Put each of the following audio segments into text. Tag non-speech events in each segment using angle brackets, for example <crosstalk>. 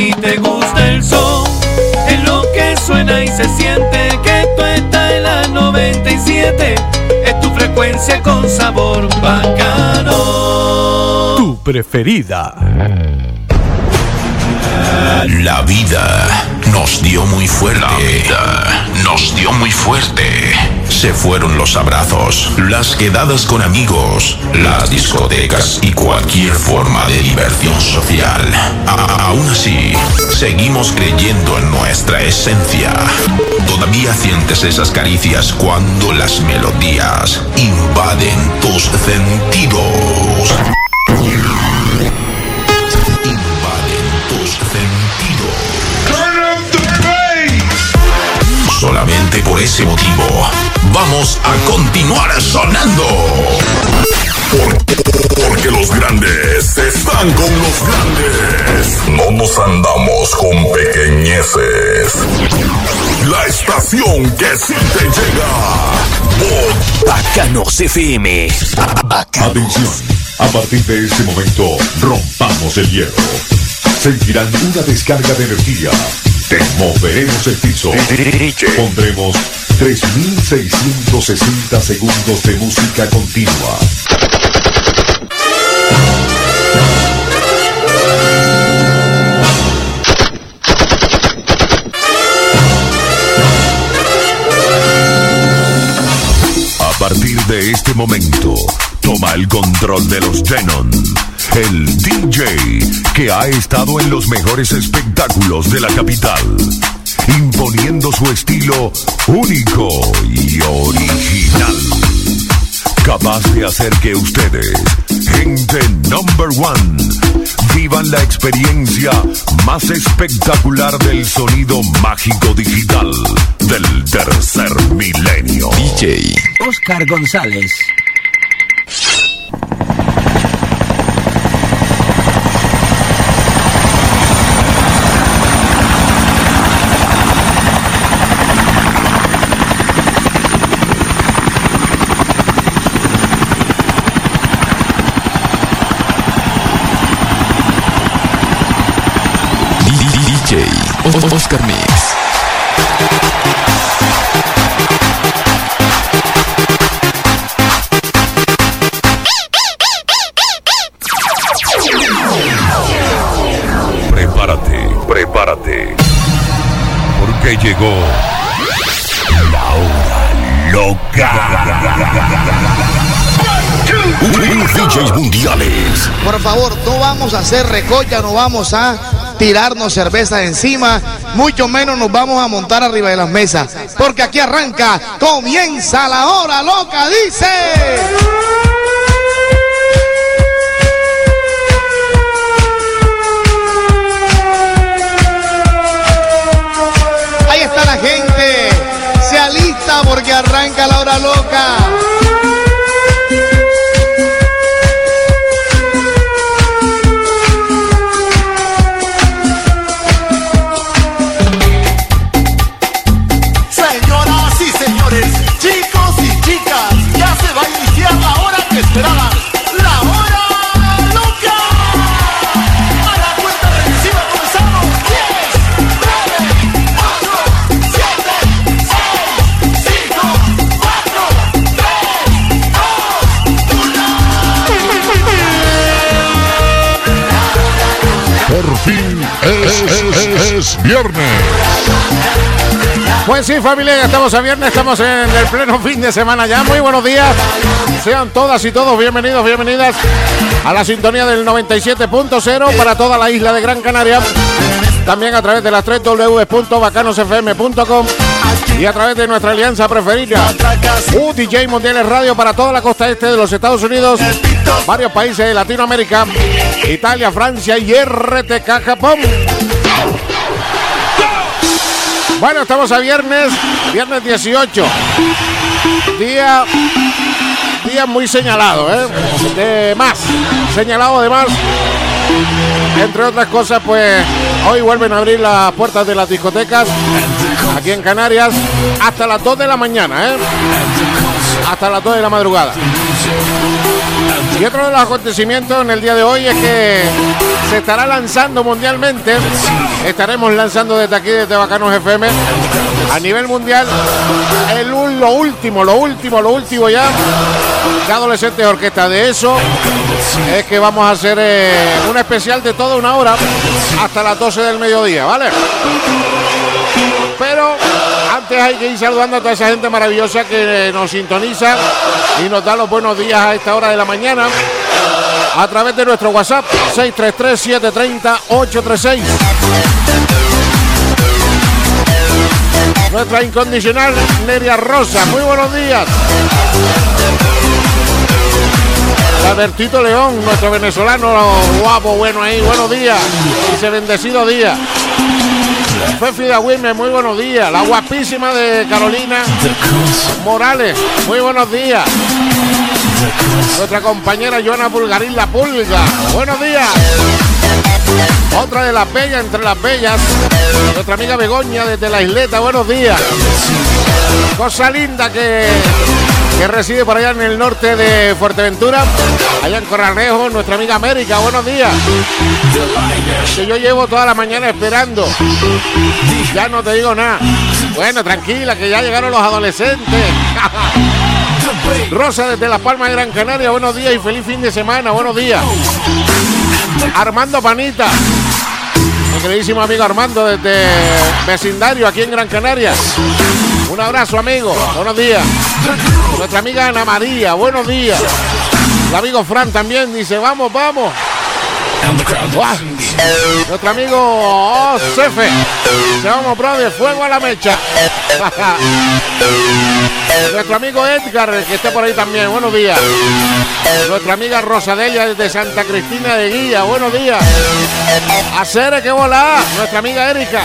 si te gusta el son, en lo que suena y se siente que tú estás en la 97, es tu frecuencia con sabor bacano. Tu preferida. La vida nos dio muy fuerte. La vida nos dio muy fuerte. Se fueron los abrazos, las quedadas con amigos, las discotecas y cualquier forma de diversión social. A- aún así, seguimos creyendo en nuestra esencia. Todavía sientes esas caricias cuando las melodías invaden tus sentidos. Por ese motivo, vamos a continuar sonando. Porque los grandes están con los grandes. No nos andamos con pequeñeces. La estación que sí te llega. Bacanos FM. Atención, a partir de este momento rompamos el hielo. Sentirán una descarga de energía. Te moveremos el piso. Pondremos 3.660 segundos de música continua. A partir de este momento, toma el control de los Denon. El DJ que ha estado en los mejores espectáculos de la capital, imponiendo su estilo único y original. Capaz de hacer que ustedes, gente number one, vivan la experiencia más espectacular del sonido mágico digital del tercer milenio. DJ Oscar González. DJ Oscar Mix. Prepárate, prepárate. Porque llegó la hora loca. DJs mundiales. Por favor, no vamos a hacer recocha, no vamos a tirarnos cerveza encima, mucho menos nos vamos a montar arriba de las mesas, porque aquí arranca, comienza la hora loca, dice. Ahí está la gente, se alista porque arranca la hora loca. Es, es- es viernes. Pues sí, familia, estamos a viernes, estamos en el pleno fin de semana ya. Muy buenos días. Sean todas y todos bienvenidos, bienvenidas a la sintonía del 97.0 para toda la isla de Gran Canaria. También a través de las 3 www.bacanosfm.com y a través de nuestra alianza preferida. UDJ Mundiales Radio para toda la costa este de los Estados Unidos, varios países de Latinoamérica, Italia, Francia y RTK Japón. Bueno, estamos a viernes, viernes 18. Día, día muy señalado, ¿eh? De más, señalado de más. Entre otras cosas, pues hoy vuelven a abrir las puertas de las discotecas aquí en Canarias hasta las 2 de la mañana, ¿eh? hasta las 2 de la madrugada. Y otro de los acontecimientos en el día de hoy es que se estará lanzando mundialmente, estaremos lanzando desde aquí, desde Bacanos FM, a nivel mundial, el, lo último, lo último, lo último ya, de adolescentes orquesta. De eso es que vamos a hacer eh, un especial de toda una hora hasta las 12 del mediodía, ¿vale? Pero hay que ir saludando a toda esa gente maravillosa que nos sintoniza y nos da los buenos días a esta hora de la mañana a través de nuestro WhatsApp 633-730-836. Nuestra incondicional Neria Rosa, muy buenos días. Albertito León, nuestro venezolano guapo, bueno ahí, buenos días. Ese bendecido día. Fefi Dawime, muy buenos días. La guapísima de Carolina Morales, muy buenos días. Nuestra compañera Joana Pulgarín La Pulga, buenos días. Otra de las bellas entre las bellas, nuestra amiga Begoña desde la isleta, buenos días. Cosa linda que, que reside por allá en el norte de Fuerteventura, allá en Corralejo, nuestra amiga América, buenos días. Que yo llevo toda la mañana esperando. Ya no te digo nada. Bueno, tranquila, que ya llegaron los adolescentes. <laughs> Rosa desde La Palma de Gran Canaria, buenos días y feliz fin de semana, buenos días. Armando Panita, mi queridísimo amigo Armando desde vecindario aquí en Gran Canaria. Un abrazo, amigo, buenos días. Nuestra amiga Ana María, buenos días. El amigo Fran también dice, vamos, vamos. Nuestro amigo Cefe. Se vamos, brother, fuego a la mecha. <laughs> Nuestro amigo Edgar, que está por ahí también, buenos días. Nuestra amiga Rosadelia desde Santa Cristina de Guía, buenos días. Hacer que volá, nuestra amiga Erika.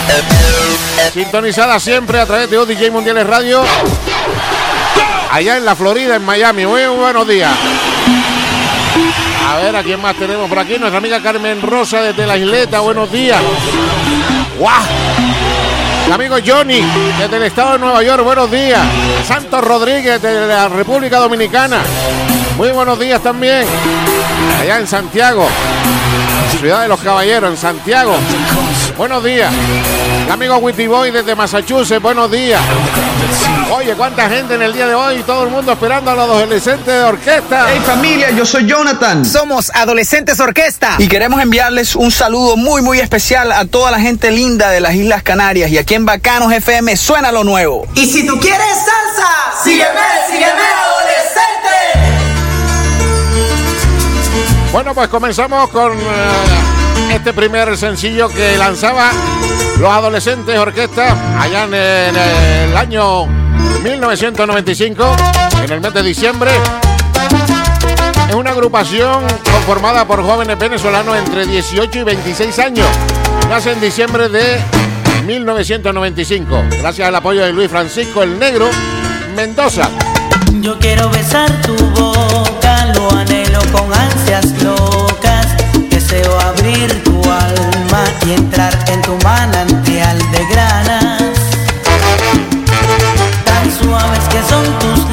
Sintonizada siempre a través de ODJ Mundiales Radio. Allá en la Florida, en Miami. Muy buenos días. A ver, ¿a quién más tenemos por aquí? Nuestra amiga Carmen Rosa desde la isleta. Buenos días. ¡Guau! El amigo Johnny desde el estado de Nueva York. Buenos días. Santos Rodríguez de la República Dominicana. Muy buenos días también. Allá en Santiago. Ciudad de los Caballeros, en Santiago. Buenos días. El amigo Witty Boy desde Massachusetts. Buenos días. Oye, cuánta gente en el día de hoy. Todo el mundo esperando a los adolescentes de orquesta. Hey familia, yo soy Jonathan. Somos Adolescentes Orquesta. Y queremos enviarles un saludo muy muy especial a toda la gente linda de las Islas Canarias. Y aquí en Bacanos FM suena lo nuevo. Y si tú quieres salsa, sígueme, sígueme, adolescente. Bueno, pues comenzamos con eh, este primer sencillo que lanzaba los adolescentes orquesta allá en, el año 1995, en el mes de diciembre. Es una agrupación conformada por jóvenes venezolanos entre 18 y 26 años. Nace en diciembre de 1995, gracias al apoyo de Luis Francisco el Negro Mendoza. Yo quiero besar tu boca, lo anhelo con ansias locas. Deseo abrir tu alma y entrar en tu manantial de granas. Tan suaves que son tus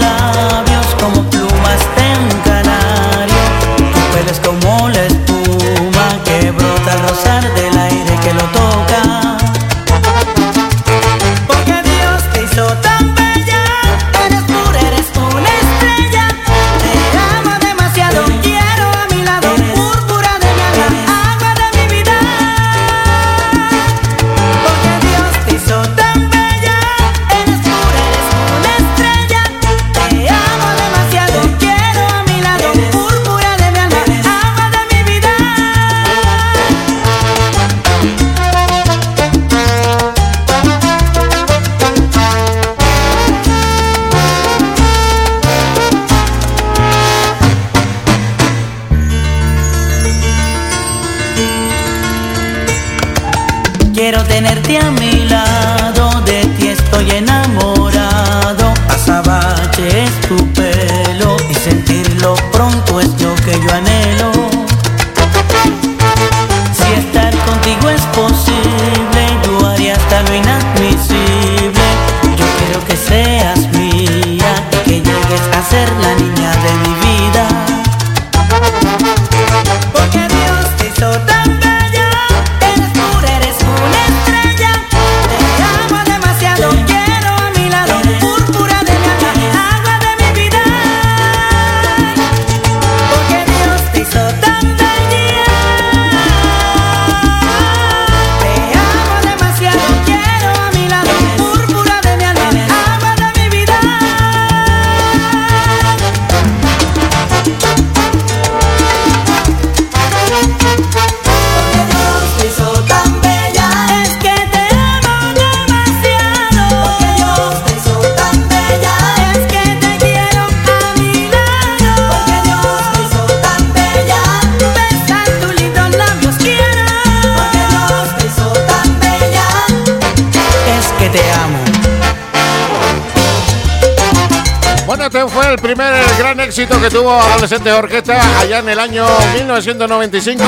Adolescentes Orquesta allá en el año 1995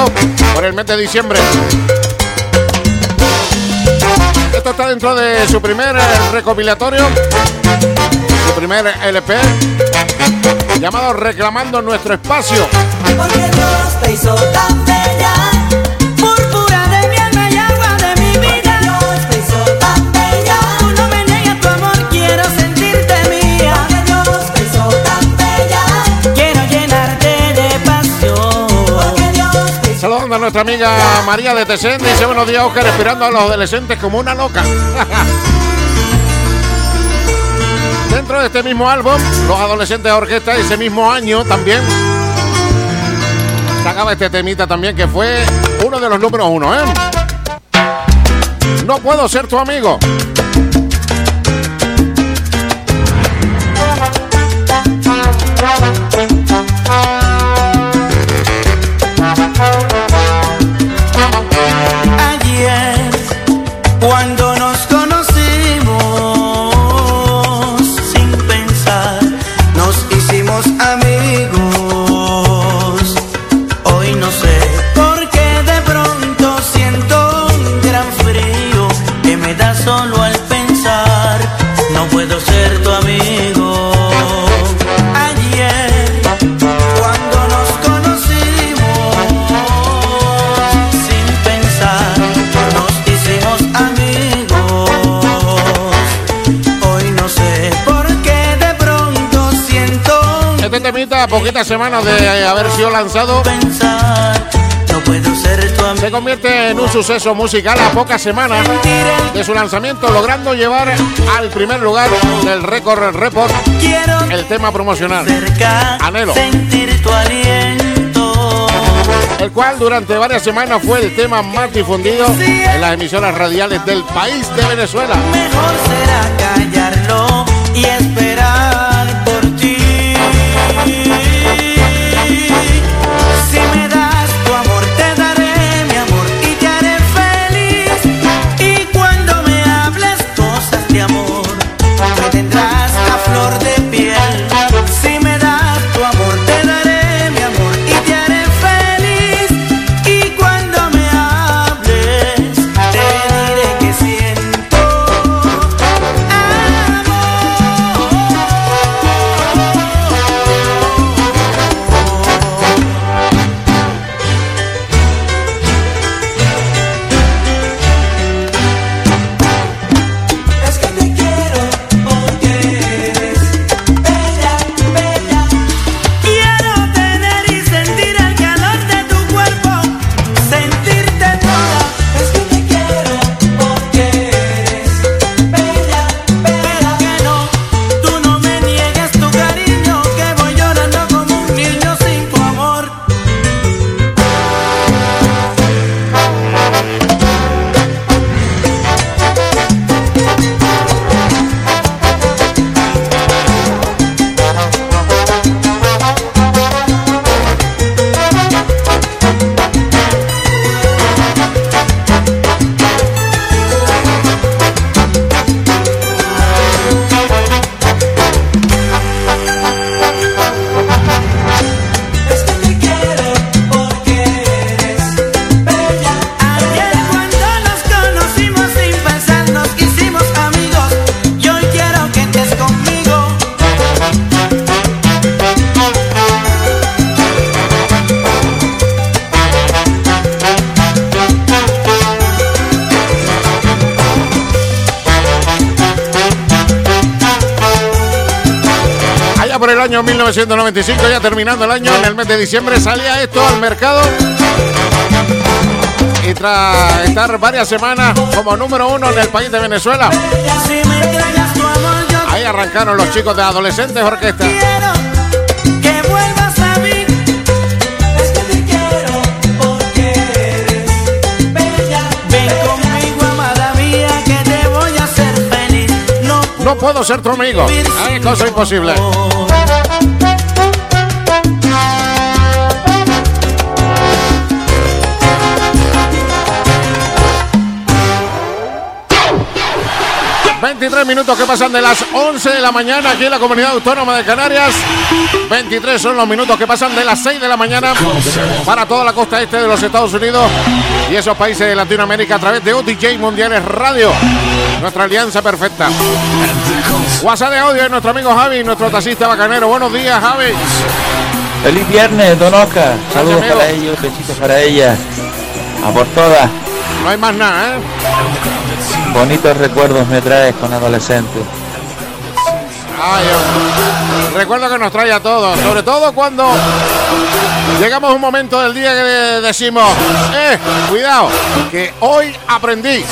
por el mes de diciembre. Esto está dentro de su primer recopilatorio, su primer LP, llamado Reclamando Nuestro Espacio. Nuestra amiga María de Tesén, dice buenos días Oscar, esperando a los adolescentes como una loca. <laughs> Dentro de este mismo álbum, los adolescentes de orquesta, ese mismo año también, sacaba este temita también que fue uno de los números uno, ¿eh? No puedo ser tu amigo. A poquitas semanas de haber sido lanzado, se convierte en un suceso musical a pocas semanas de su lanzamiento, logrando llevar al primer lugar del récord report el tema promocional, Anhelo. el cual durante varias semanas fue el tema más difundido en las emisoras radiales del país de Venezuela. Mejor será callarlo y esperar terminando el año, en el mes de diciembre salía esto al mercado. Y tras estar varias semanas como número uno en el país de Venezuela, ahí arrancaron los chicos de Adolescentes Orquesta. No puedo ser tu amigo. Hay cosa imposible. 23 minutos que pasan de las 11 de la mañana aquí en la comunidad autónoma de Canarias. 23 son los minutos que pasan de las 6 de la mañana para toda la costa este de los Estados Unidos y esos países de Latinoamérica a través de OTJ Mundiales Radio. Nuestra alianza perfecta. WhatsApp de audio de nuestro amigo Javi, nuestro taxista bacanero. Buenos días, Javi. Feliz viernes, Don Oscar. Saludos para ellos, besitos para ella. A por todas. No hay más nada, ¿eh? Bonitos recuerdos me traes con adolescente. Ay. Recuerdo que nos trae a todos, sobre todo cuando llegamos a un momento del día que decimos, eh, cuidado, que hoy aprendí.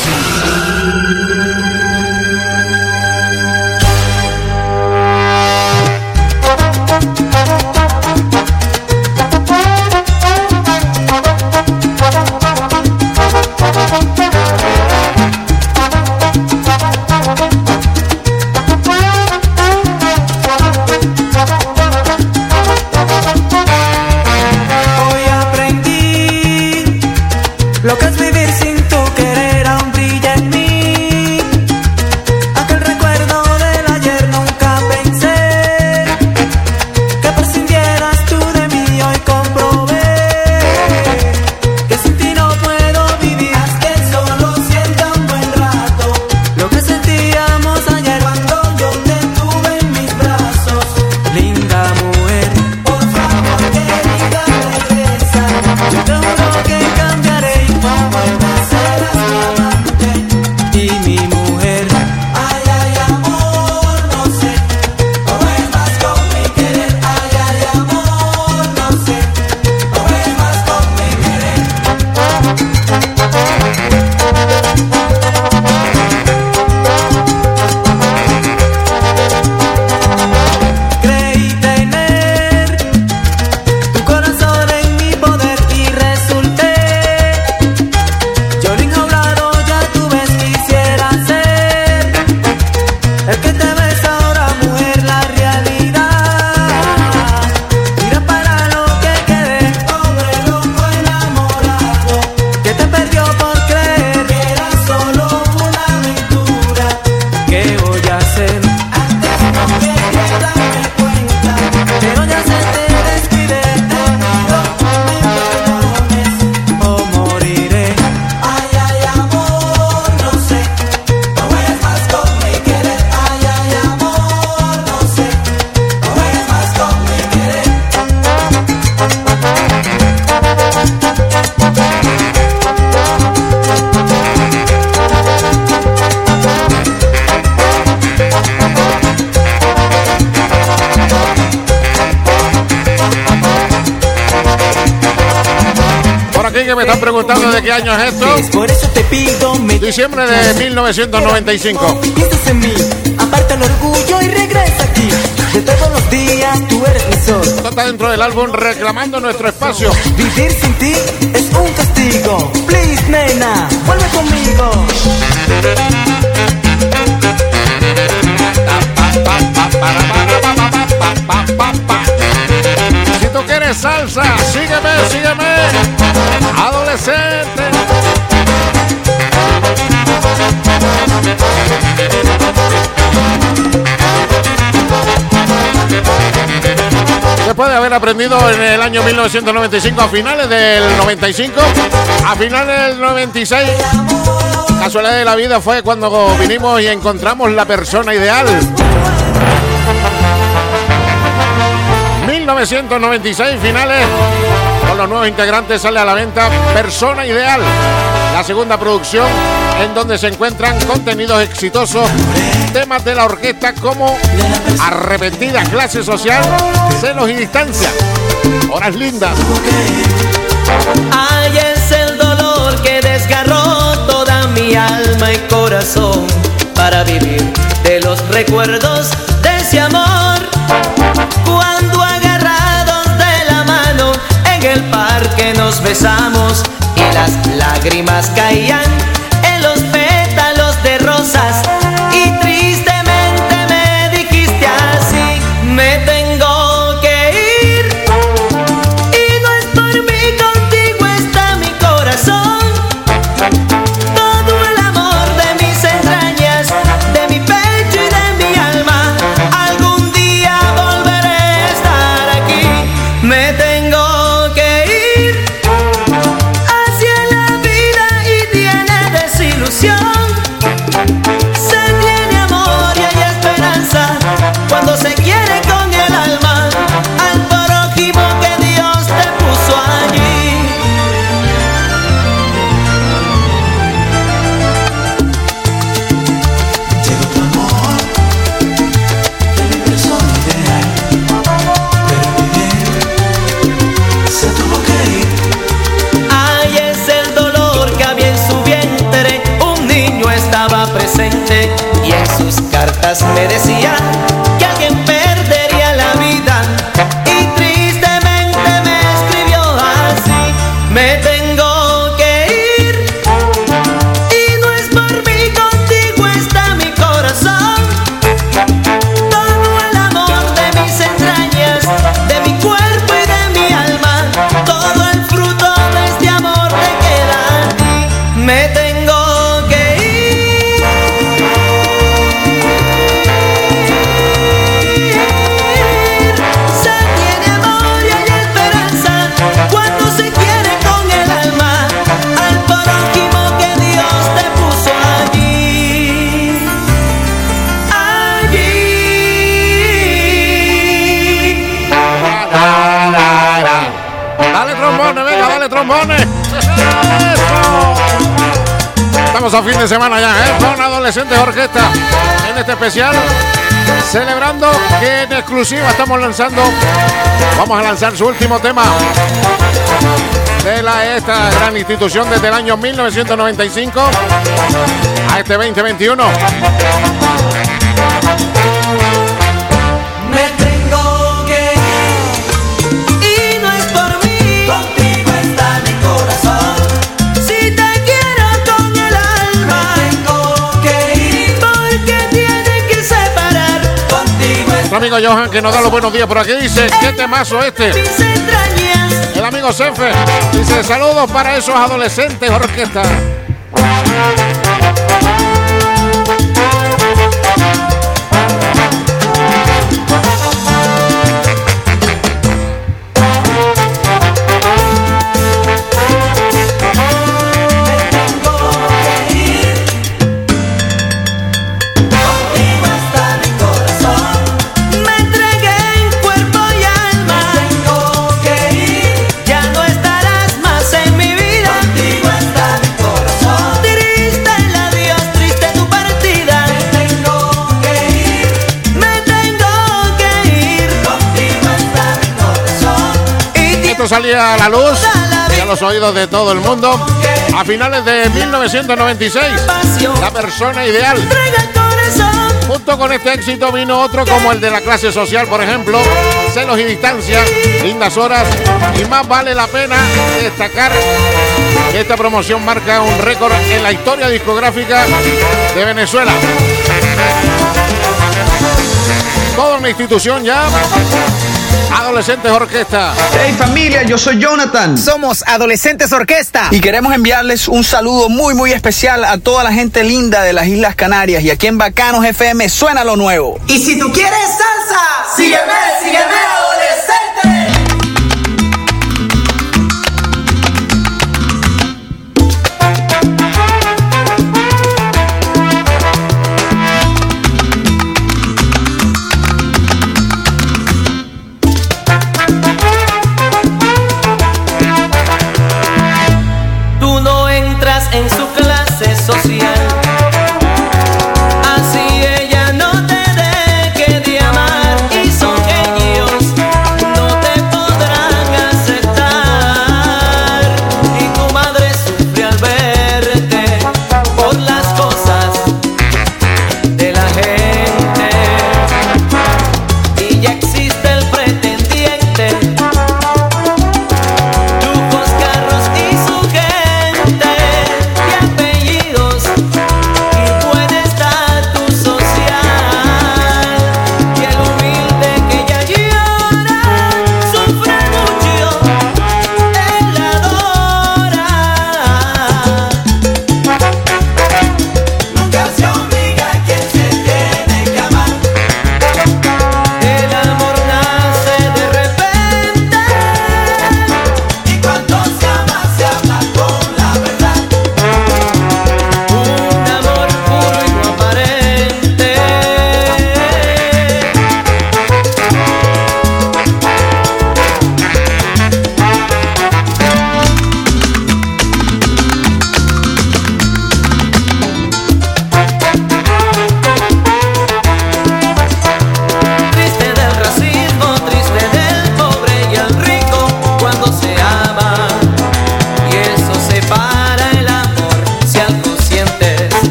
1995. piensas en mí aparta el orgullo y regresa aquí de todos los días tú eres mi sol está dentro del álbum reclamando nuestro espacio. Vivir sin ti es un castigo. Please, nena, vuelve conmigo. Si tú quieres salsa, sígueme, sígueme. Adolescente. Después de haber aprendido en el año 1995, a finales del 95, a finales del 96, casualidad de la vida fue cuando vinimos y encontramos la persona ideal. 1996 finales con los nuevos integrantes sale a la venta Persona Ideal, la segunda producción en donde se encuentran contenidos exitosos, temas de la orquesta como Arrepentida, clase social, celos y distancia, horas lindas. Ay, es el dolor que desgarró toda mi alma y corazón para vivir de los recuerdos de ese amor. Cuando agarrados de la mano en el parque nos besamos lágrimas caían Me A fin de semana ya, ¿eh? Con Adolescentes Orquesta en este especial. Celebrando que en exclusiva estamos lanzando, vamos a lanzar su último tema de la, esta gran institución desde el año 1995 a este 2021. Nuestro amigo Johan que nos da los buenos días por aquí dice, ¿qué temazo este? El amigo Cefe dice, saludos para esos adolescentes orquesta. Salía a la luz y a los oídos de todo el mundo a finales de 1996. La persona ideal. Junto con este éxito vino otro como el de la clase social, por ejemplo, celos y distancia, lindas horas y más vale la pena destacar que esta promoción marca un récord en la historia discográfica de Venezuela. Toda una institución ya. Adolescentes Orquesta. Hey familia, yo soy Jonathan. Somos Adolescentes Orquesta. Y queremos enviarles un saludo muy muy especial a toda la gente linda de las Islas Canarias. Y aquí en Bacanos FM suena lo nuevo. Y si tú quieres salsa, sígueme, sígueme,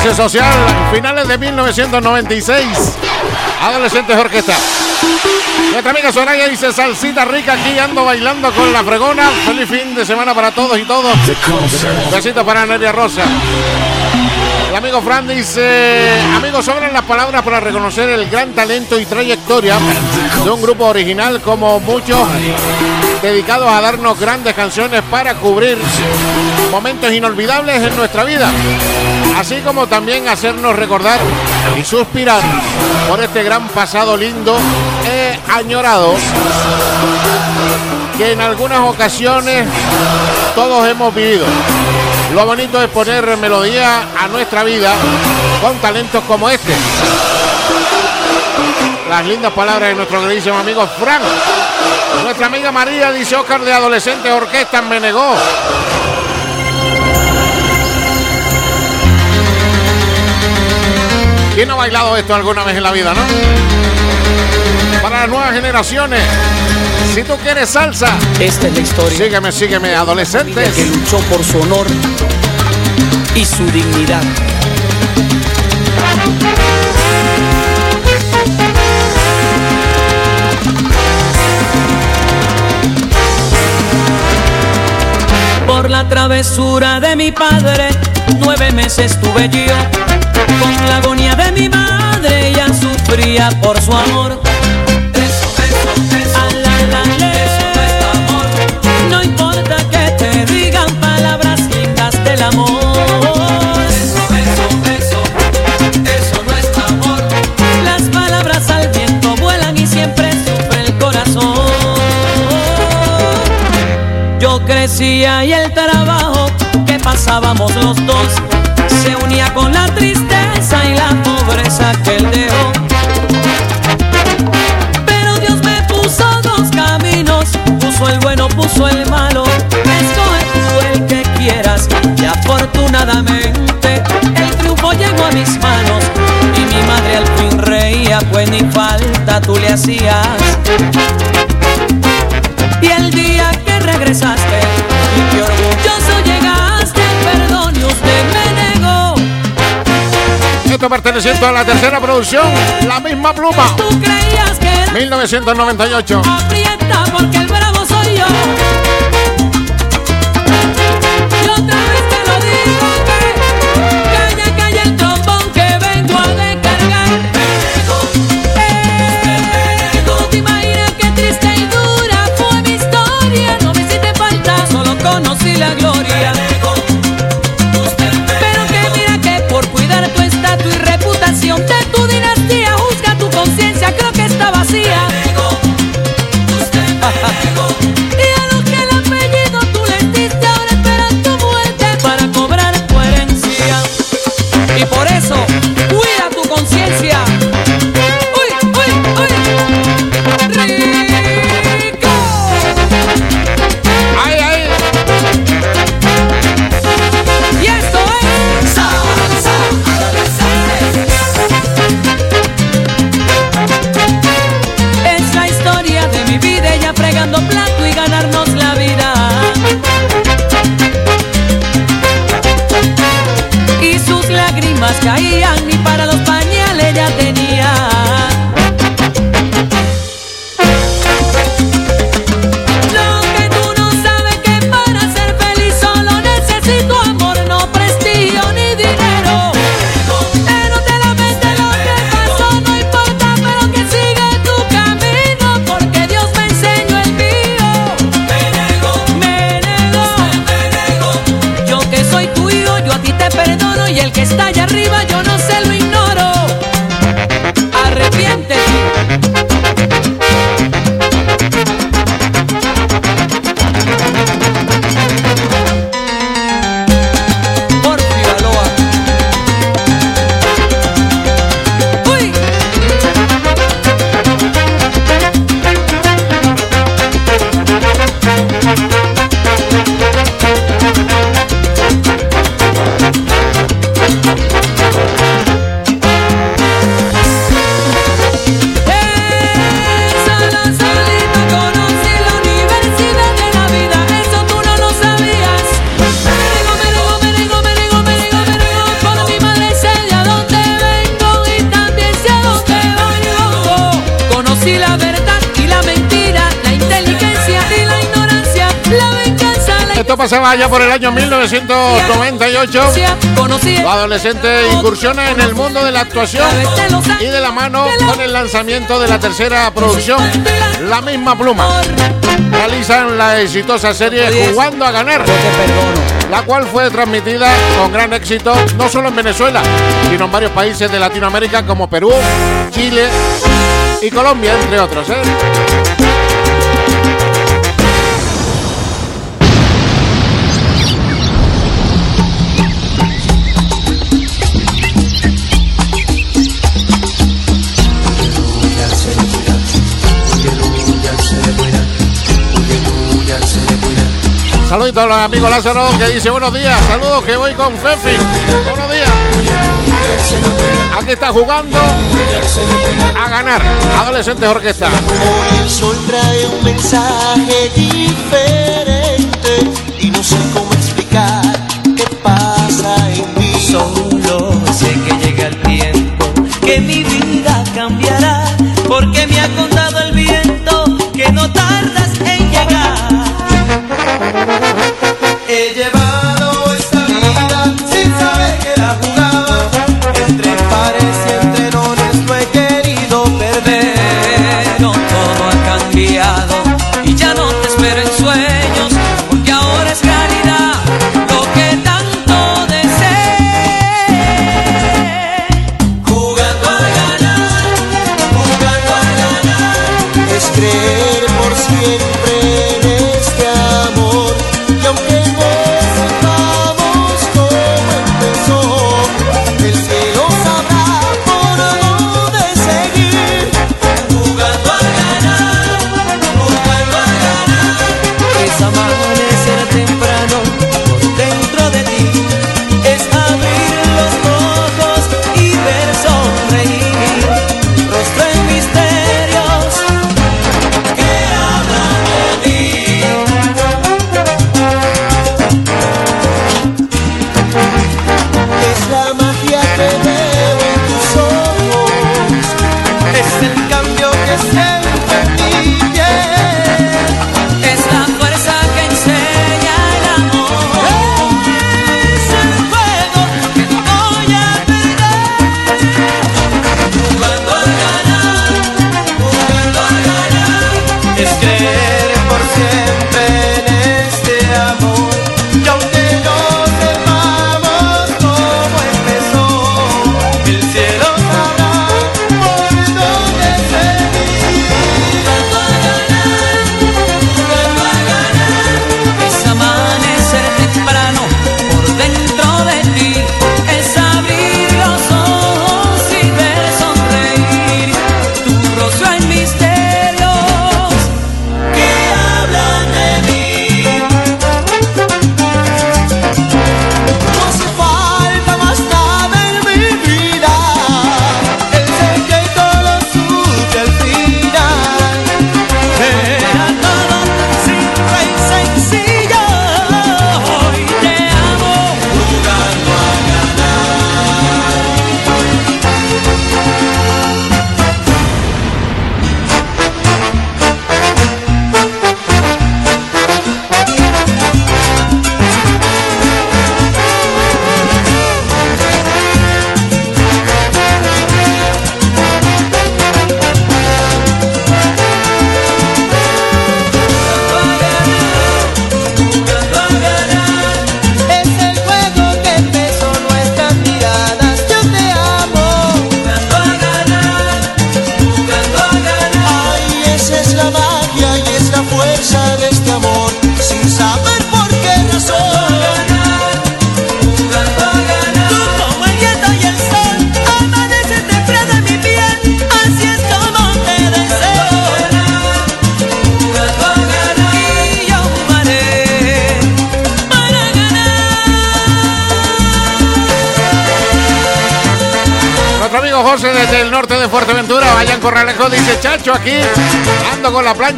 clase social, finales de 1996. Adolescentes Orquesta. Nuestra amiga Soraya dice salsita rica aquí, ando bailando con la fregona. Feliz fin de semana para todos y todos. Besito para Nelia Rosa. El amigo Fran dice, amigos, sobran las palabras para reconocer el gran talento y trayectoria de un grupo original como muchos dedicados a darnos grandes canciones para cubrir momentos inolvidables en nuestra vida, así como también hacernos recordar y suspirar por este gran pasado lindo e añorado que en algunas ocasiones todos hemos vivido. Lo bonito es poner melodía a nuestra vida con talentos como este. Las lindas palabras de nuestro queridísimo amigo Frank. Nuestra amiga María dice Oscar de Adolescentes Orquesta me negó. ¿Quién no ha bailado esto alguna vez en la vida, no? Para las nuevas generaciones, si tú quieres salsa, esta es la historia. Sígueme, sígueme, adolescentes. Que luchó por su honor y su dignidad. Por la travesura de mi padre, nueve meses tuve yo. Con la agonía de mi madre, ella sufría por su amor. Y el trabajo que pasábamos los dos se unía con la tristeza y la pobreza que él dejó. Pero Dios me puso dos caminos, puso el bueno, puso el malo. Escoge tú el que quieras y afortunadamente el triunfo llegó a mis manos y mi madre al fin reía, pues ni falta tú le hacías. Y el día que regresaste Esto perteneciente a la tercera producción, La misma pluma. Tú creías que era 1998. aprieta porque el bravo soy yo. fantasía. Ya por el año 1998. Los adolescentes incursiones en el mundo de la actuación y de la mano con el lanzamiento de la tercera producción, La misma pluma. Realizan la exitosa serie Jugando a ganar, la cual fue transmitida con gran éxito no solo en Venezuela, sino en varios países de Latinoamérica como Perú, Chile y Colombia, entre otros. ¿eh? Saluditos a los amigos Lázaro que dice buenos días, saludos que voy con Fefi. Buenos días. Aquí está jugando a ganar. Adolescentes Orquesta. El sol trae un mensaje diferente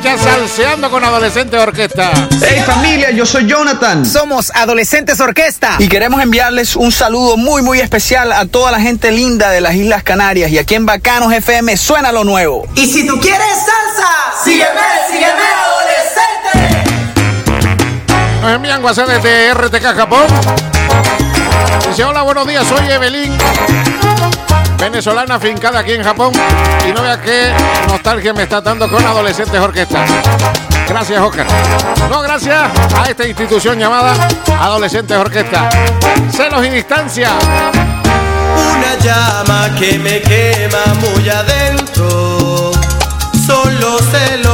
plancha salseando con adolescente orquesta. Hey familia, yo soy Jonathan. Somos Adolescentes Orquesta. Y queremos enviarles un saludo muy muy especial a toda la gente linda de las Islas Canarias. Y aquí en Bacanos FM suena lo nuevo. Y si tú quieres salsa, sígueme, sígueme, adolescente. Nos envían WhatsApp desde RTK Japón. Dice, hola, buenos días, soy Evelyn, venezolana fincada aquí en Japón. Y no vea qué nostalgia me está dando con adolescentes orquestas. Gracias, Oscar. No, gracias a esta institución llamada Adolescentes Orquesta. Celos y distancia. Una llama que me quema muy adentro. Son los celos,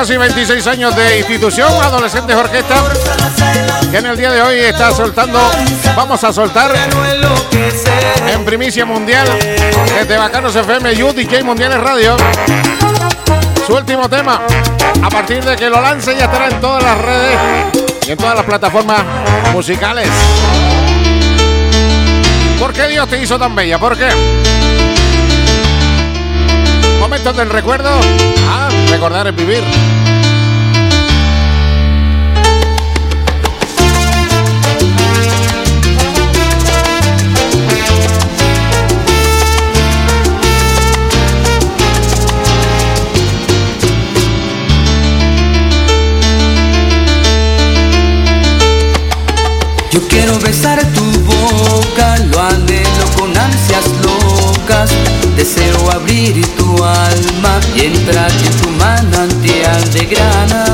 casi 26 años de institución Adolescentes Orquesta. Que en el día de hoy está soltando, vamos a soltar en primicia mundial desde Bacanos FM, DJ Mundiales Radio. Su último tema, a partir de que lo lance, ya estará en todas las redes y en todas las plataformas musicales. ¿Por qué Dios te hizo tan bella? ¿Por qué? Momentos del recuerdo. Ah, recordar es vivir. Yo quiero besar tu boca, lo anhelo con ansias Deseo abrir tu alma y entrar en tu manantial de grana.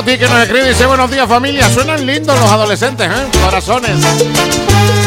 Nuestra amiga Oti que nos escribe dice buenos días familia, suenan lindos los adolescentes, ¿eh? Corazones.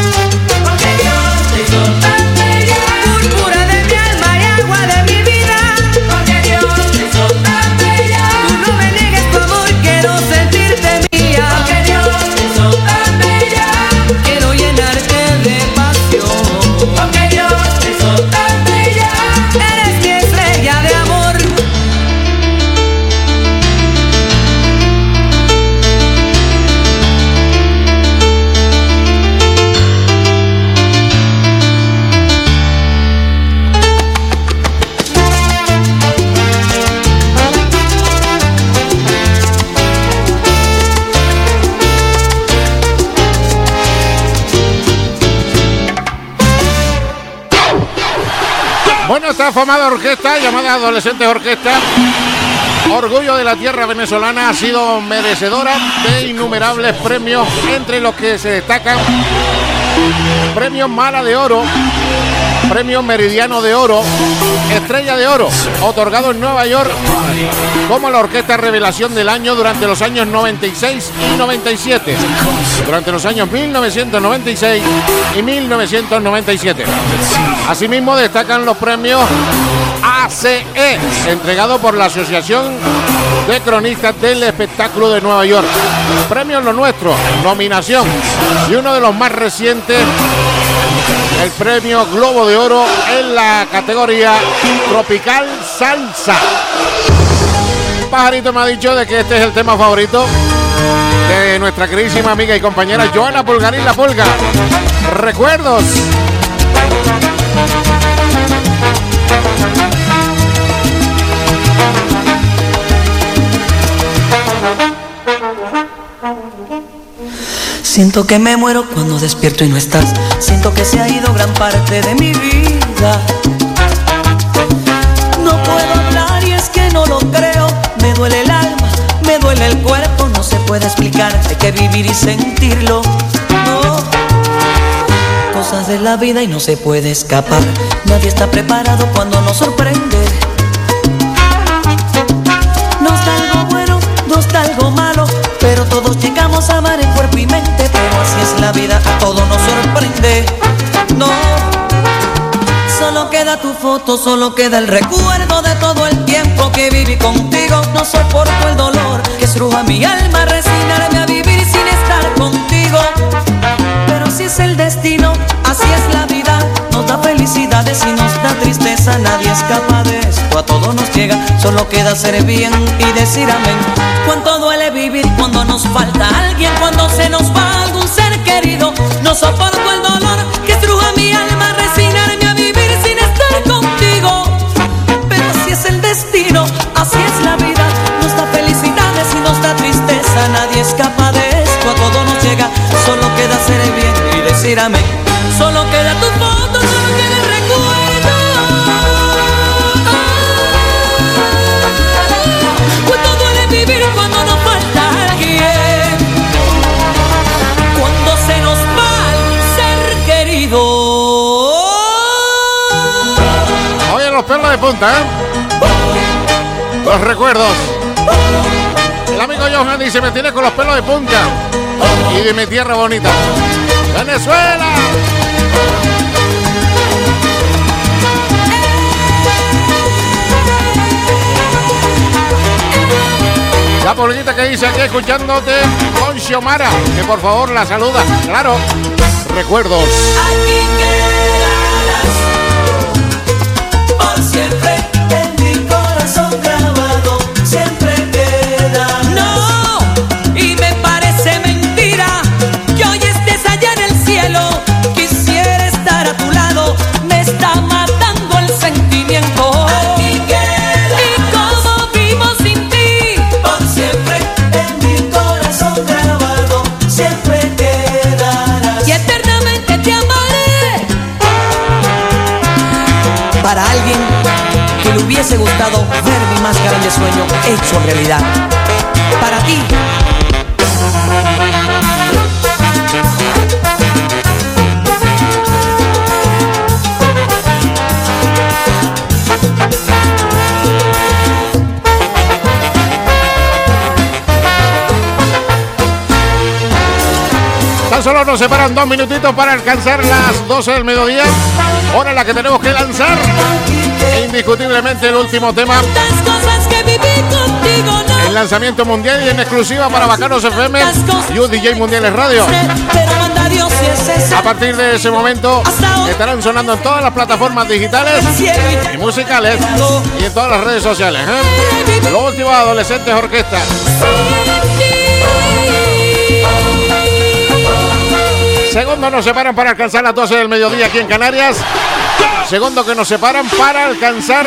Esta afamada orquesta, llamada Adolescentes Orquesta, orgullo de la tierra venezolana, ha sido merecedora de innumerables premios, entre los que se destacan Premio Mala de Oro, Premio Meridiano de Oro, Estrella de Oro, otorgado en Nueva York como la Orquesta Revelación del Año durante los años 96 y 97, durante los años 1996 y 1997. Asimismo destacan los premios ACE, entregado por la Asociación de Cronistas del Espectáculo de Nueva York. Premio Lo Nuestro, nominación y uno de los más recientes, el premio Globo de Oro en la categoría Tropical Salsa. Pajarito me ha dicho de que este es el tema favorito de nuestra queridísima amiga y compañera Joana Pulgarín La Pulga. Recuerdos. Siento que me muero cuando despierto y no estás. Siento que se ha ido gran parte de mi vida. No puedo hablar y es que no lo creo. Me duele el alma, me duele el cuerpo. No se puede explicar, hay que vivir y sentirlo. No. Cosas de la vida y no se puede escapar. Nadie está preparado cuando nos sorprende. Nos da algo bueno, nos da algo malo, pero todos llegamos a amar No, solo queda tu foto, solo queda el recuerdo de todo el tiempo que viví contigo. No soporto el dolor que estruja mi alma, resignarme a vivir sin estar contigo. Pero si es el destino, así es la vida. Nos da felicidades y nos da tristeza, nadie escapa de esto, a todo nos llega. Solo queda hacer bien y decir amén. Cuánto duele vivir cuando nos falta alguien, cuando se nos va algún ser No soporto el dolor que estruja mi alma, resignarme a vivir sin estar contigo. Pero así es el destino, así es la vida. Nos da felicidades y nos da tristeza, nadie escapa de esto, a todo nos llega. Solo queda hacer el bien y decir amén. De punta, ¿eh? Los recuerdos. El amigo Johan dice, me tiene con los pelos de punta. Y de mi tierra bonita. Venezuela. La polguita que dice aquí escuchándote con Xiomara, que por favor la saluda. Claro, recuerdos. Hubiese gustado ver mi más grande sueño hecho realidad. Para ti. Tan solo nos separan dos minutitos para alcanzar las 12 del mediodía. Hora la que tenemos que lanzar indiscutiblemente el último tema. El lanzamiento mundial y en exclusiva para Bacanos FM y UDJ Mundiales Radio. A partir de ese momento estarán sonando en todas las plataformas digitales y musicales y en todas las redes sociales. ¿eh? Lo último de Adolescentes Orquesta. Segundo nos separan para alcanzar las 12 del mediodía aquí en Canarias. Segundo que nos separan para alcanzar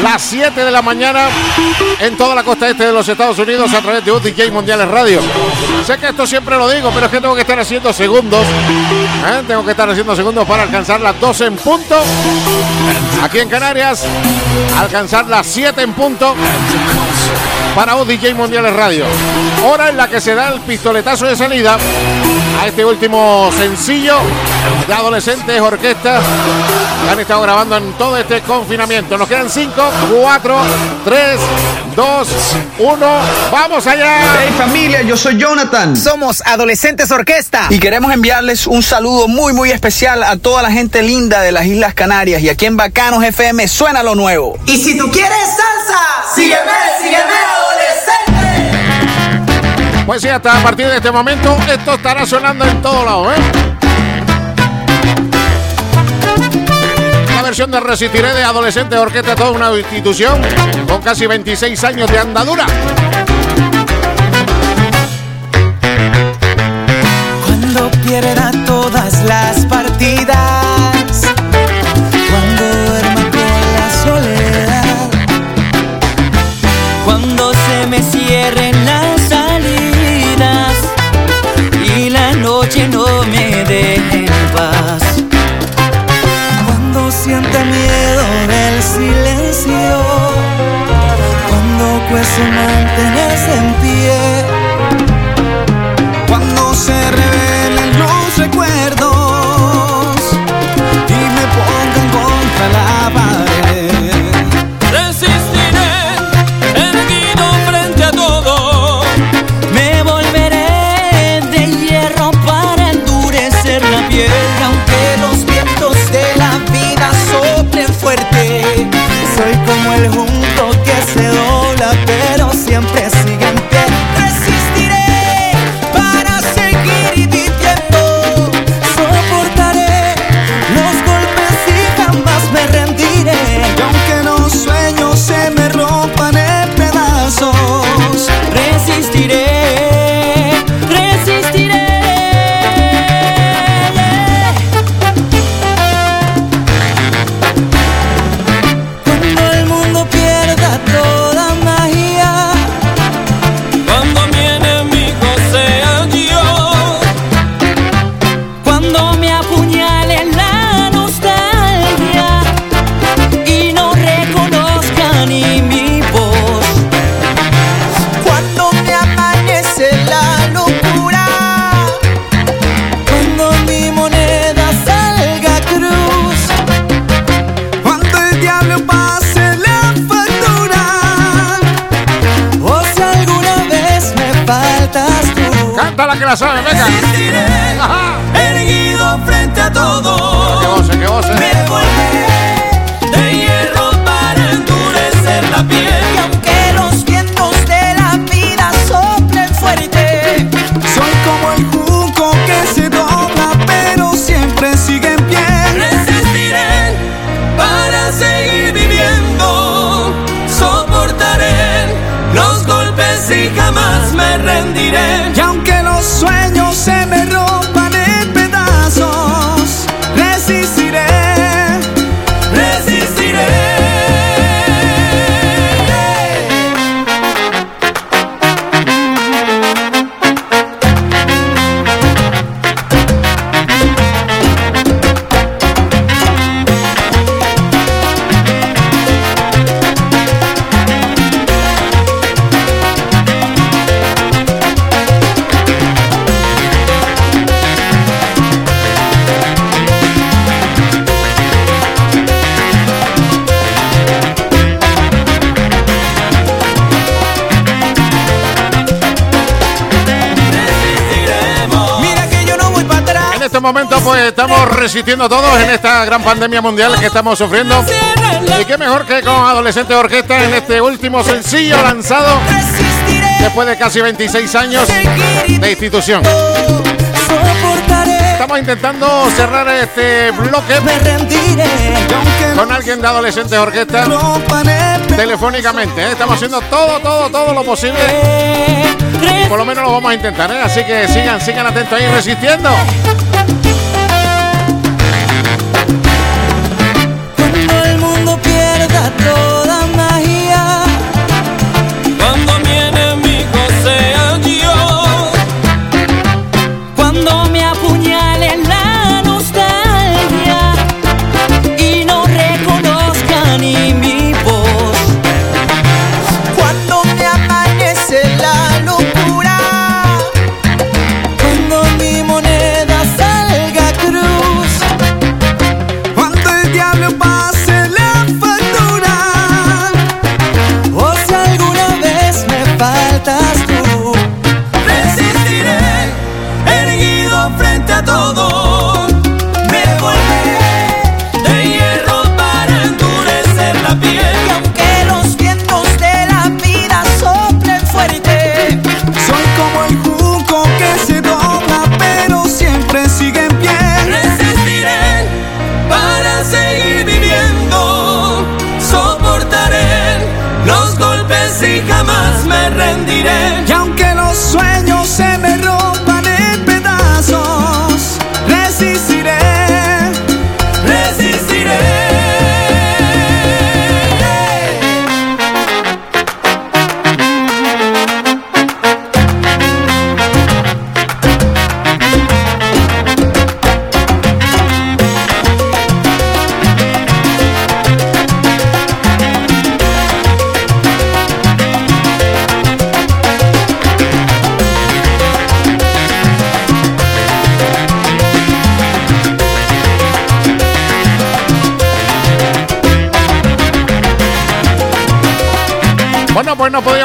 las 7 de la mañana en toda la costa este de los Estados Unidos a través de UDJ Mundiales Radio. Sé que esto siempre lo digo, pero es que tengo que estar haciendo segundos. ¿eh? Tengo que estar haciendo segundos para alcanzar las 12 en punto. Aquí en Canarias, alcanzar las 7 en punto para UDJ Mundiales Radio. Hora en la que se da el pistoletazo de salida a este último sencillo de adolescentes orquestas que han estado grabando en todo este confinamiento. Nos quedan 5, 4, 3, 2, 1. ¡Vamos allá! Hey familia, yo soy Jonathan. Somos Adolescentes Orquesta. Y queremos enviarles un saludo muy muy especial a toda la gente linda de las Islas Canarias. Y aquí en Bacanos FM suena lo nuevo. Y si tú quieres salsa, sígueme, sígueme, adolescente. Pues sí, hasta a partir de este momento esto estará sonando en todos lados, ¿eh? Versión de Resistiré de Adolescentes Orquesta, toda una institución con casi 26 años de andadura. Cuando pierda todas las partidas, como el que la sabe, venga. Estamos resistiendo todos en esta gran pandemia mundial que estamos sufriendo. Y qué mejor que con Adolescentes Orquesta en este último sencillo lanzado después de casi 26 años de institución. Estamos intentando cerrar este bloque con alguien de Adolescentes Orquesta telefónicamente. ¿eh? Estamos haciendo todo, todo, todo lo posible. Por lo menos lo vamos a intentar, ¿eh? Así que sigan, sigan atentos ahí resistiendo. Pierda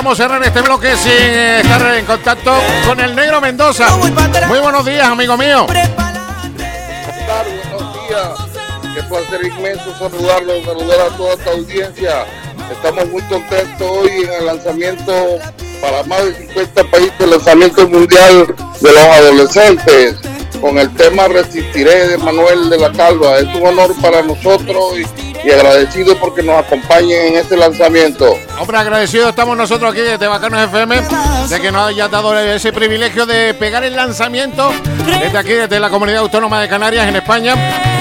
no podíamos cerrar este bloque sin eh, estar en contacto con el negro Mendoza. Muy buenos días, amigo mío. Buenos días. Inmenso saludarlos, saludar a toda esta audiencia. Estamos muy contentos hoy en el lanzamiento para más de 50 países, el lanzamiento mundial de los adolescentes con el tema Resistiré de Manuel de la Calva. Es un honor para nosotros y agradecido porque nos acompañen en este lanzamiento. Hombre, agradecido estamos nosotros aquí desde Bacanos FM de que nos haya dado ese privilegio de pegar el lanzamiento desde aquí, desde la Comunidad Autónoma de Canarias en España,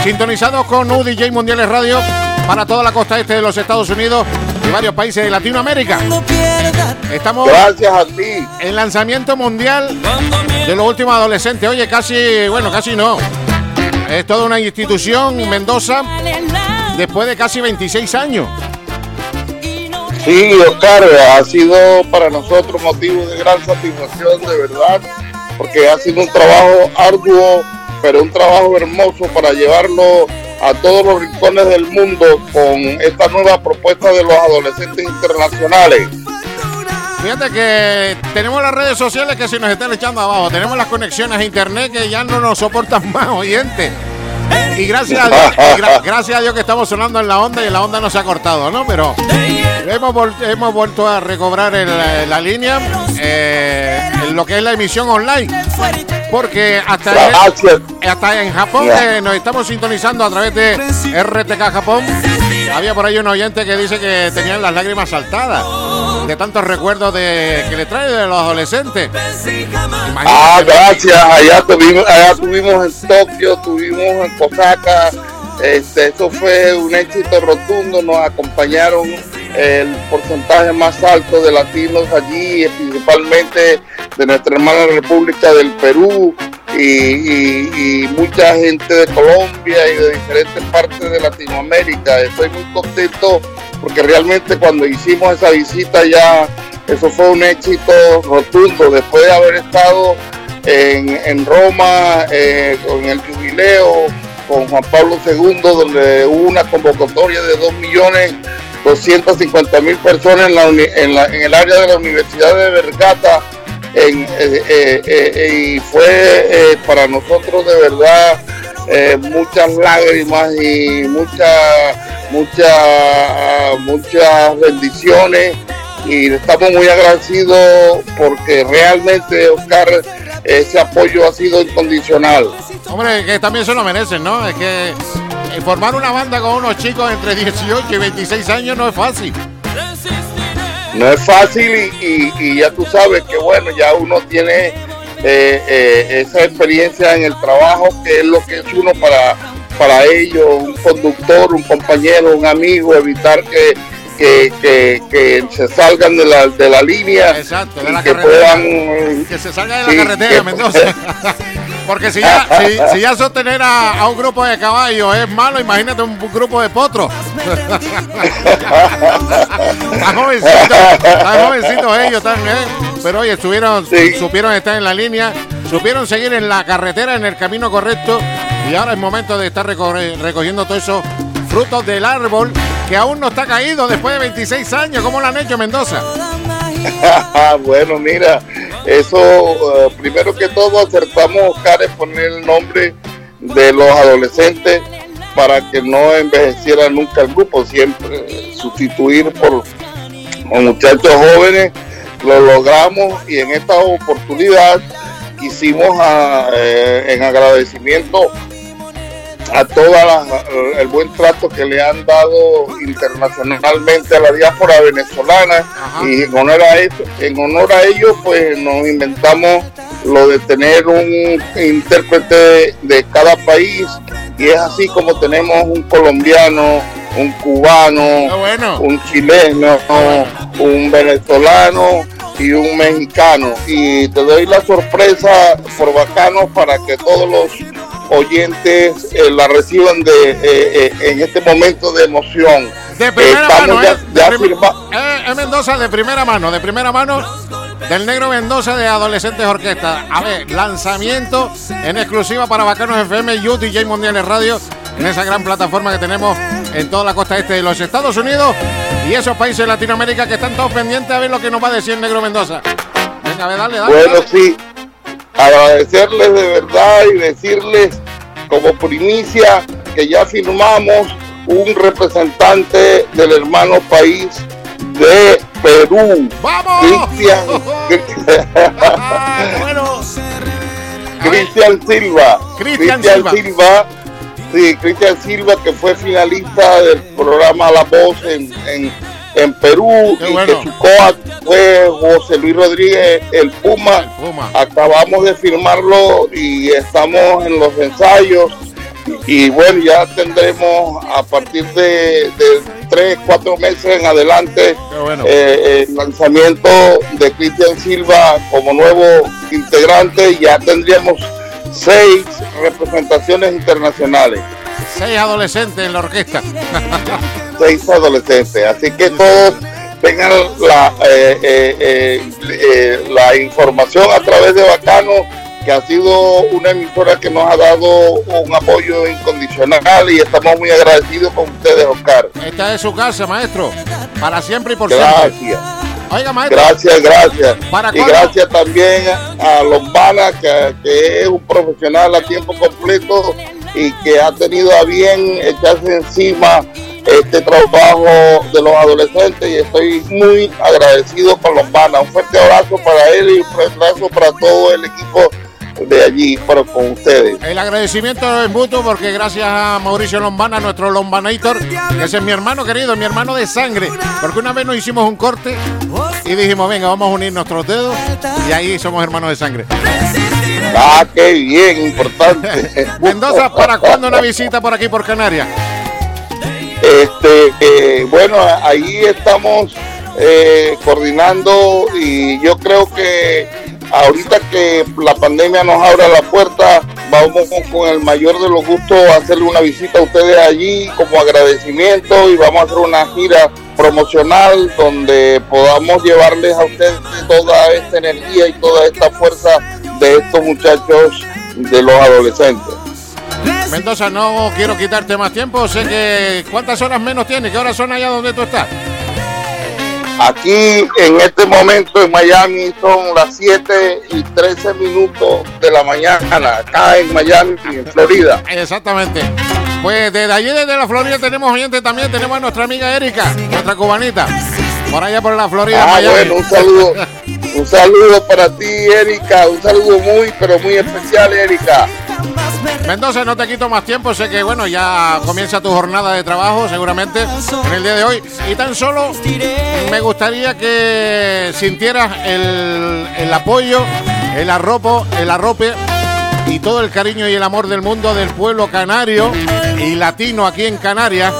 sintonizados con UDJ Mundiales Radio para toda la costa este de los Estados Unidos y varios países de Latinoamérica. Estamos Gracias a ti. en lanzamiento mundial de los últimos adolescentes. Oye, casi, bueno, casi no. Es toda una institución, Mendoza, después de casi 26 años. Sí, Oscar, ha sido para nosotros motivo de gran satisfacción, de verdad, porque ha sido un trabajo arduo, pero un trabajo hermoso para llevarlo a todos los rincones del mundo con esta nueva propuesta de los adolescentes internacionales. Fíjate que tenemos las redes sociales que se nos están echando abajo. Tenemos las conexiones a internet que ya no nos soportan <laughs> más oyentes. Y gracias a, Dios, <laughs> gra- gracias a Dios que estamos sonando en la onda y la onda no se ha cortado, ¿no? Pero hemos, vol- hemos vuelto a recobrar el- la línea, eh, en lo que es la emisión online. Porque hasta, hasta en Japón que nos estamos sintonizando a través de RTK Japón. Había por ahí un oyente que dice que tenían las lágrimas saltadas de tantos recuerdos de, que le trae de los adolescentes. Ah, gracias. Allá tuvimos, allá tuvimos en Tokio, tuvimos en Osaka. Este, eso fue un éxito rotundo. Nos acompañaron el porcentaje más alto de latinos allí, principalmente de nuestra hermana República del Perú y, y- y mucha gente de Colombia y de diferentes partes de Latinoamérica. Estoy muy contento porque realmente cuando hicimos esa visita ya eso fue un éxito rotundo después de haber estado en, en Roma eh, con el jubileo con Juan Pablo II donde hubo una convocatoria de 2 millones 250 mil personas en, la en, la- en el área de la Universidad de Vergata eh, eh, eh, y fue para nosotros de verdad muchas lágrimas y muchas muchas muchas bendiciones y estamos muy agradecidos porque realmente Oscar ese apoyo ha sido incondicional. Hombre, que también se lo merecen, ¿no? Es que formar una banda con unos chicos entre 18 y 26 años no es fácil. No es fácil y, y- y ya tú sabes que bueno, ya uno tiene eh, eh, esa experiencia en el trabajo que es lo que es uno para, para ellos, un conductor, un compañero, un amigo, evitar que, que, que- que se salgan de la, de la línea Exacto, de y la que carretera. puedan Que se salga de la sí, carretera, Mendoza. <laughs> Porque si ya, si, si ya sostener a, a un grupo de caballos es malo, imagínate un grupo de potros. <laughs> Están jovencitos, están jovencitos ellos, están, ¿eh? Pero oye, estuvieron, supieron estar en la línea, supieron seguir en la carretera, en el camino correcto, y ahora es momento de estar recogiendo todos esos frutos del árbol que aún no está caído después de 26 años. ¿Cómo lo han hecho, Mendoza? <laughs> bueno, mira, eso eh, primero que todo acertamos, Oscar, en poner el nombre de los adolescentes para que no envejeciera nunca el grupo, siempre sustituir por muchachos jóvenes, lo logramos y en esta oportunidad quisimos a- eh, en agradecimiento a toda la- el buen trato que le han dado internacionalmente a la diáspora venezolana. Y en honor a eso, en honor a ello pues nos inventamos lo de tener un intérprete de cada país. Y es así como tenemos un colombiano, un cubano, un chileno, un venezolano y un mexicano. Y te doy la sorpresa por bacano para que todos los oyentes eh, la reciban de eh, eh, en este momento de emoción. De primera mano, ya- ya De prim- es Mendoza de primera mano, de primera mano del negro Mendoza de Adolescentes Orquesta. A ver, lanzamiento en exclusiva para Bacanos FM, You DJ Mundiales Radio, en esa gran plataforma que tenemos en toda la costa este de los Estados Unidos y esos países de Latinoamérica que están todos pendientes a ver lo que nos va a decir el negro Mendoza. Venga, a ver, dale, dale. Bueno, dale. sí, agradecerles de verdad y decirles como primicia que ya firmamos un representante del hermano país de Perú. Cristian, <laughs> <laughs> Cristian Silva. Cristian Cristian Silva. Silva. Sí, Cristian Silva que fue finalista del programa La Voz en, en, en Perú Qué y bueno. que su coach fue José Luis Rodríguez, el Puma. Acabamos de firmarlo y estamos en los ensayos. Y bueno, ya tendremos a partir de, de tres, cuatro meses en adelante eh, el lanzamiento de Cristian Silva como nuevo integrante. Ya tendríamos seis representaciones internacionales, Seis adolescentes en la orquesta. <laughs> seis adolescentes. Así que todos tengan la, eh, eh, eh, eh, la información a través de Bacano, que ha sido una emisora que nos ha dado un apoyo incondicional y estamos muy agradecidos con ustedes, Oscar. Esta es su casa, maestro. Para siempre y por siempre. Gracias. Oiga, maestro. Gracias, gracias. ¿Para y gracias también a Lombana, que, que es un profesional a tiempo completo y que ha tenido a bien echarse encima este trabajo de los adolescentes y estoy muy agradecido con Lombana. Un fuerte abrazo para él y un fuerte abrazo para todo el equipo de allí, pero con ustedes. El agradecimiento es mutuo porque gracias a Mauricio Lombana, nuestro Lombanator, ese es mi hermano querido, mi hermano de sangre, porque una vez nos hicimos un corte y dijimos, venga, vamos a unir nuestros dedos y ahí somos hermanos de sangre. Ah, qué bien, importante. <laughs> Mendoza, ¿para cuándo una visita por aquí por Canarias? Este, eh, bueno, ahí estamos eh, coordinando y yo creo que ahorita que la pandemia nos abra la puerta, vamos con el mayor de los gustos a hacerle una visita a ustedes allí como agradecimiento y vamos a hacer una gira promocional donde podamos llevarles a ustedes toda esta energía y toda esta fuerza de estos muchachos de los adolescentes. Mendoza, no quiero quitarte más tiempo, sé que cuántas horas menos tiene, qué horas son allá donde tú estás. Aquí en este momento en Miami son las 7 y 13 minutos de la mañana, acá en Miami, en Florida. Exactamente. Pues desde allí, desde la Florida, tenemos oyentes también. Tenemos a nuestra amiga Erika, nuestra cubanita. Por allá por la Florida, Ah, Miami. bueno, un saludo, <laughs> un saludo para ti, Erika, un saludo muy, pero muy especial, Erika. Mendoza, no te quito más tiempo. Sé que, bueno, ya comienza tu jornada de trabajo, seguramente, en el día de hoy. Y tan solo me gustaría que sintieras el, el apoyo, el arropo, el arrope y todo el cariño y el amor del mundo del pueblo canario y latino aquí en Canarias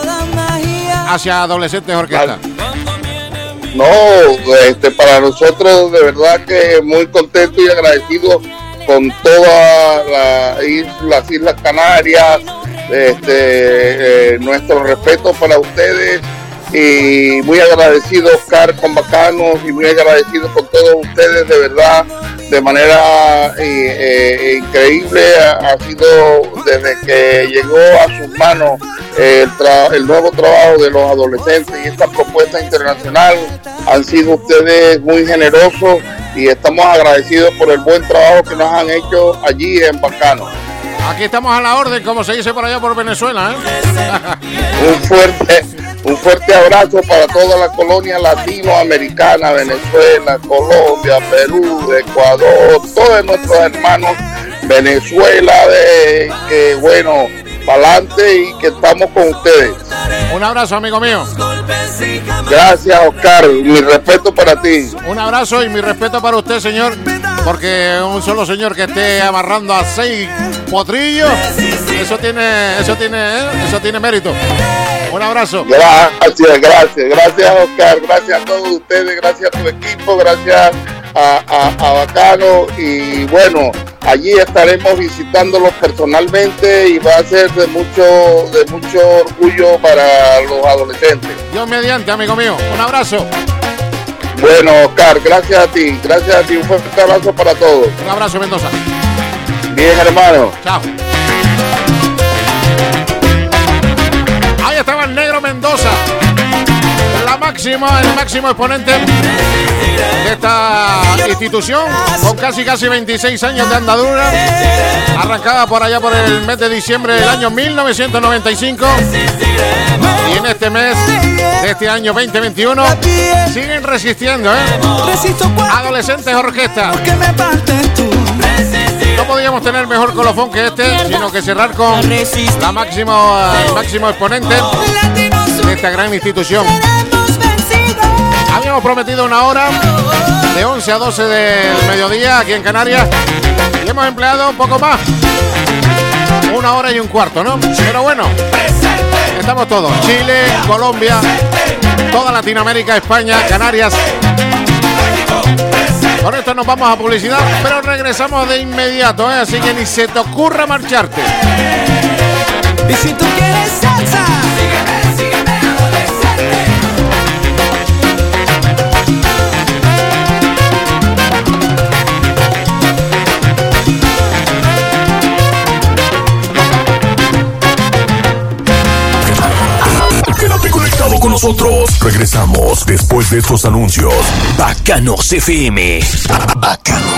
hacia Adolescentes Orquesta. No, este, para nosotros de verdad que muy contento y agradecido con todas las Islas Canarias, este, eh, nuestro respeto para ustedes y muy agradecido Oscar con Bacanos y muy agradecido con todos ustedes de verdad de manera eh, eh, increíble ha, sido desde que llegó a sus manos eh, el, tra- el nuevo trabajo de los adolescentes y esta propuesta internacional han sido ustedes muy generosos y estamos agradecidos por el buen trabajo que nos han hecho allí en Bacano. Aquí estamos a la orden, como se dice por allá por Venezuela. ¿eh? <laughs> Un fuerte, un fuerte abrazo para toda la colonia latinoamericana, Venezuela, Colombia, Perú, Ecuador, todos nuestros hermanos, Venezuela, de, que bueno, para adelante y que estamos con ustedes. Un abrazo, amigo mío. Gracias, Oscar. Mi respeto para ti. Un abrazo y mi respeto para usted, señor, porque un solo señor que esté amarrando a seis potrillos, eso tiene, eso tiene, eso tiene mérito. Un abrazo. Gracias, gracias, gracias Oscar, gracias a todos ustedes, gracias a tu equipo, gracias a, a- a Bacano y bueno, allí estaremos visitándolos personalmente y va a ser de mucho, de mucho orgullo para los adolescentes. Dios mediante, amigo mío. Un abrazo. Bueno, Oscar, gracias a ti, gracias a ti, un fuerte abrazo para todos. Un abrazo, Mendoza. Bien, hermano. Chao. Ahí estaba el negro Mendoza. La máxima, el máximo exponente de esta institución, con casi casi 26 años de andadura, arrancada por allá por el mes de diciembre del año 1995. Y en este mes de este año 2021 siguen resistiendo, ¿eh? Adolescentes Orquesta. No podíamos tener mejor colofón que este, sino que cerrar con la máximo, el máximo exponente de esta gran institución. Habíamos prometido una hora de 11 a 12 del mediodía aquí en Canarias y hemos empleado un poco más. Una hora y un cuarto, ¿no? Pero bueno, estamos todos. Chile, Colombia, toda Latinoamérica, España, Canarias. Con esto nos vamos a publicidad, pero regresamos de inmediato, ¿eh? así que ni se te ocurra marcharte. Y si tú quieres salsa, con nosotros. Regresamos después de estos anuncios. Bacanos FM. Bacanos.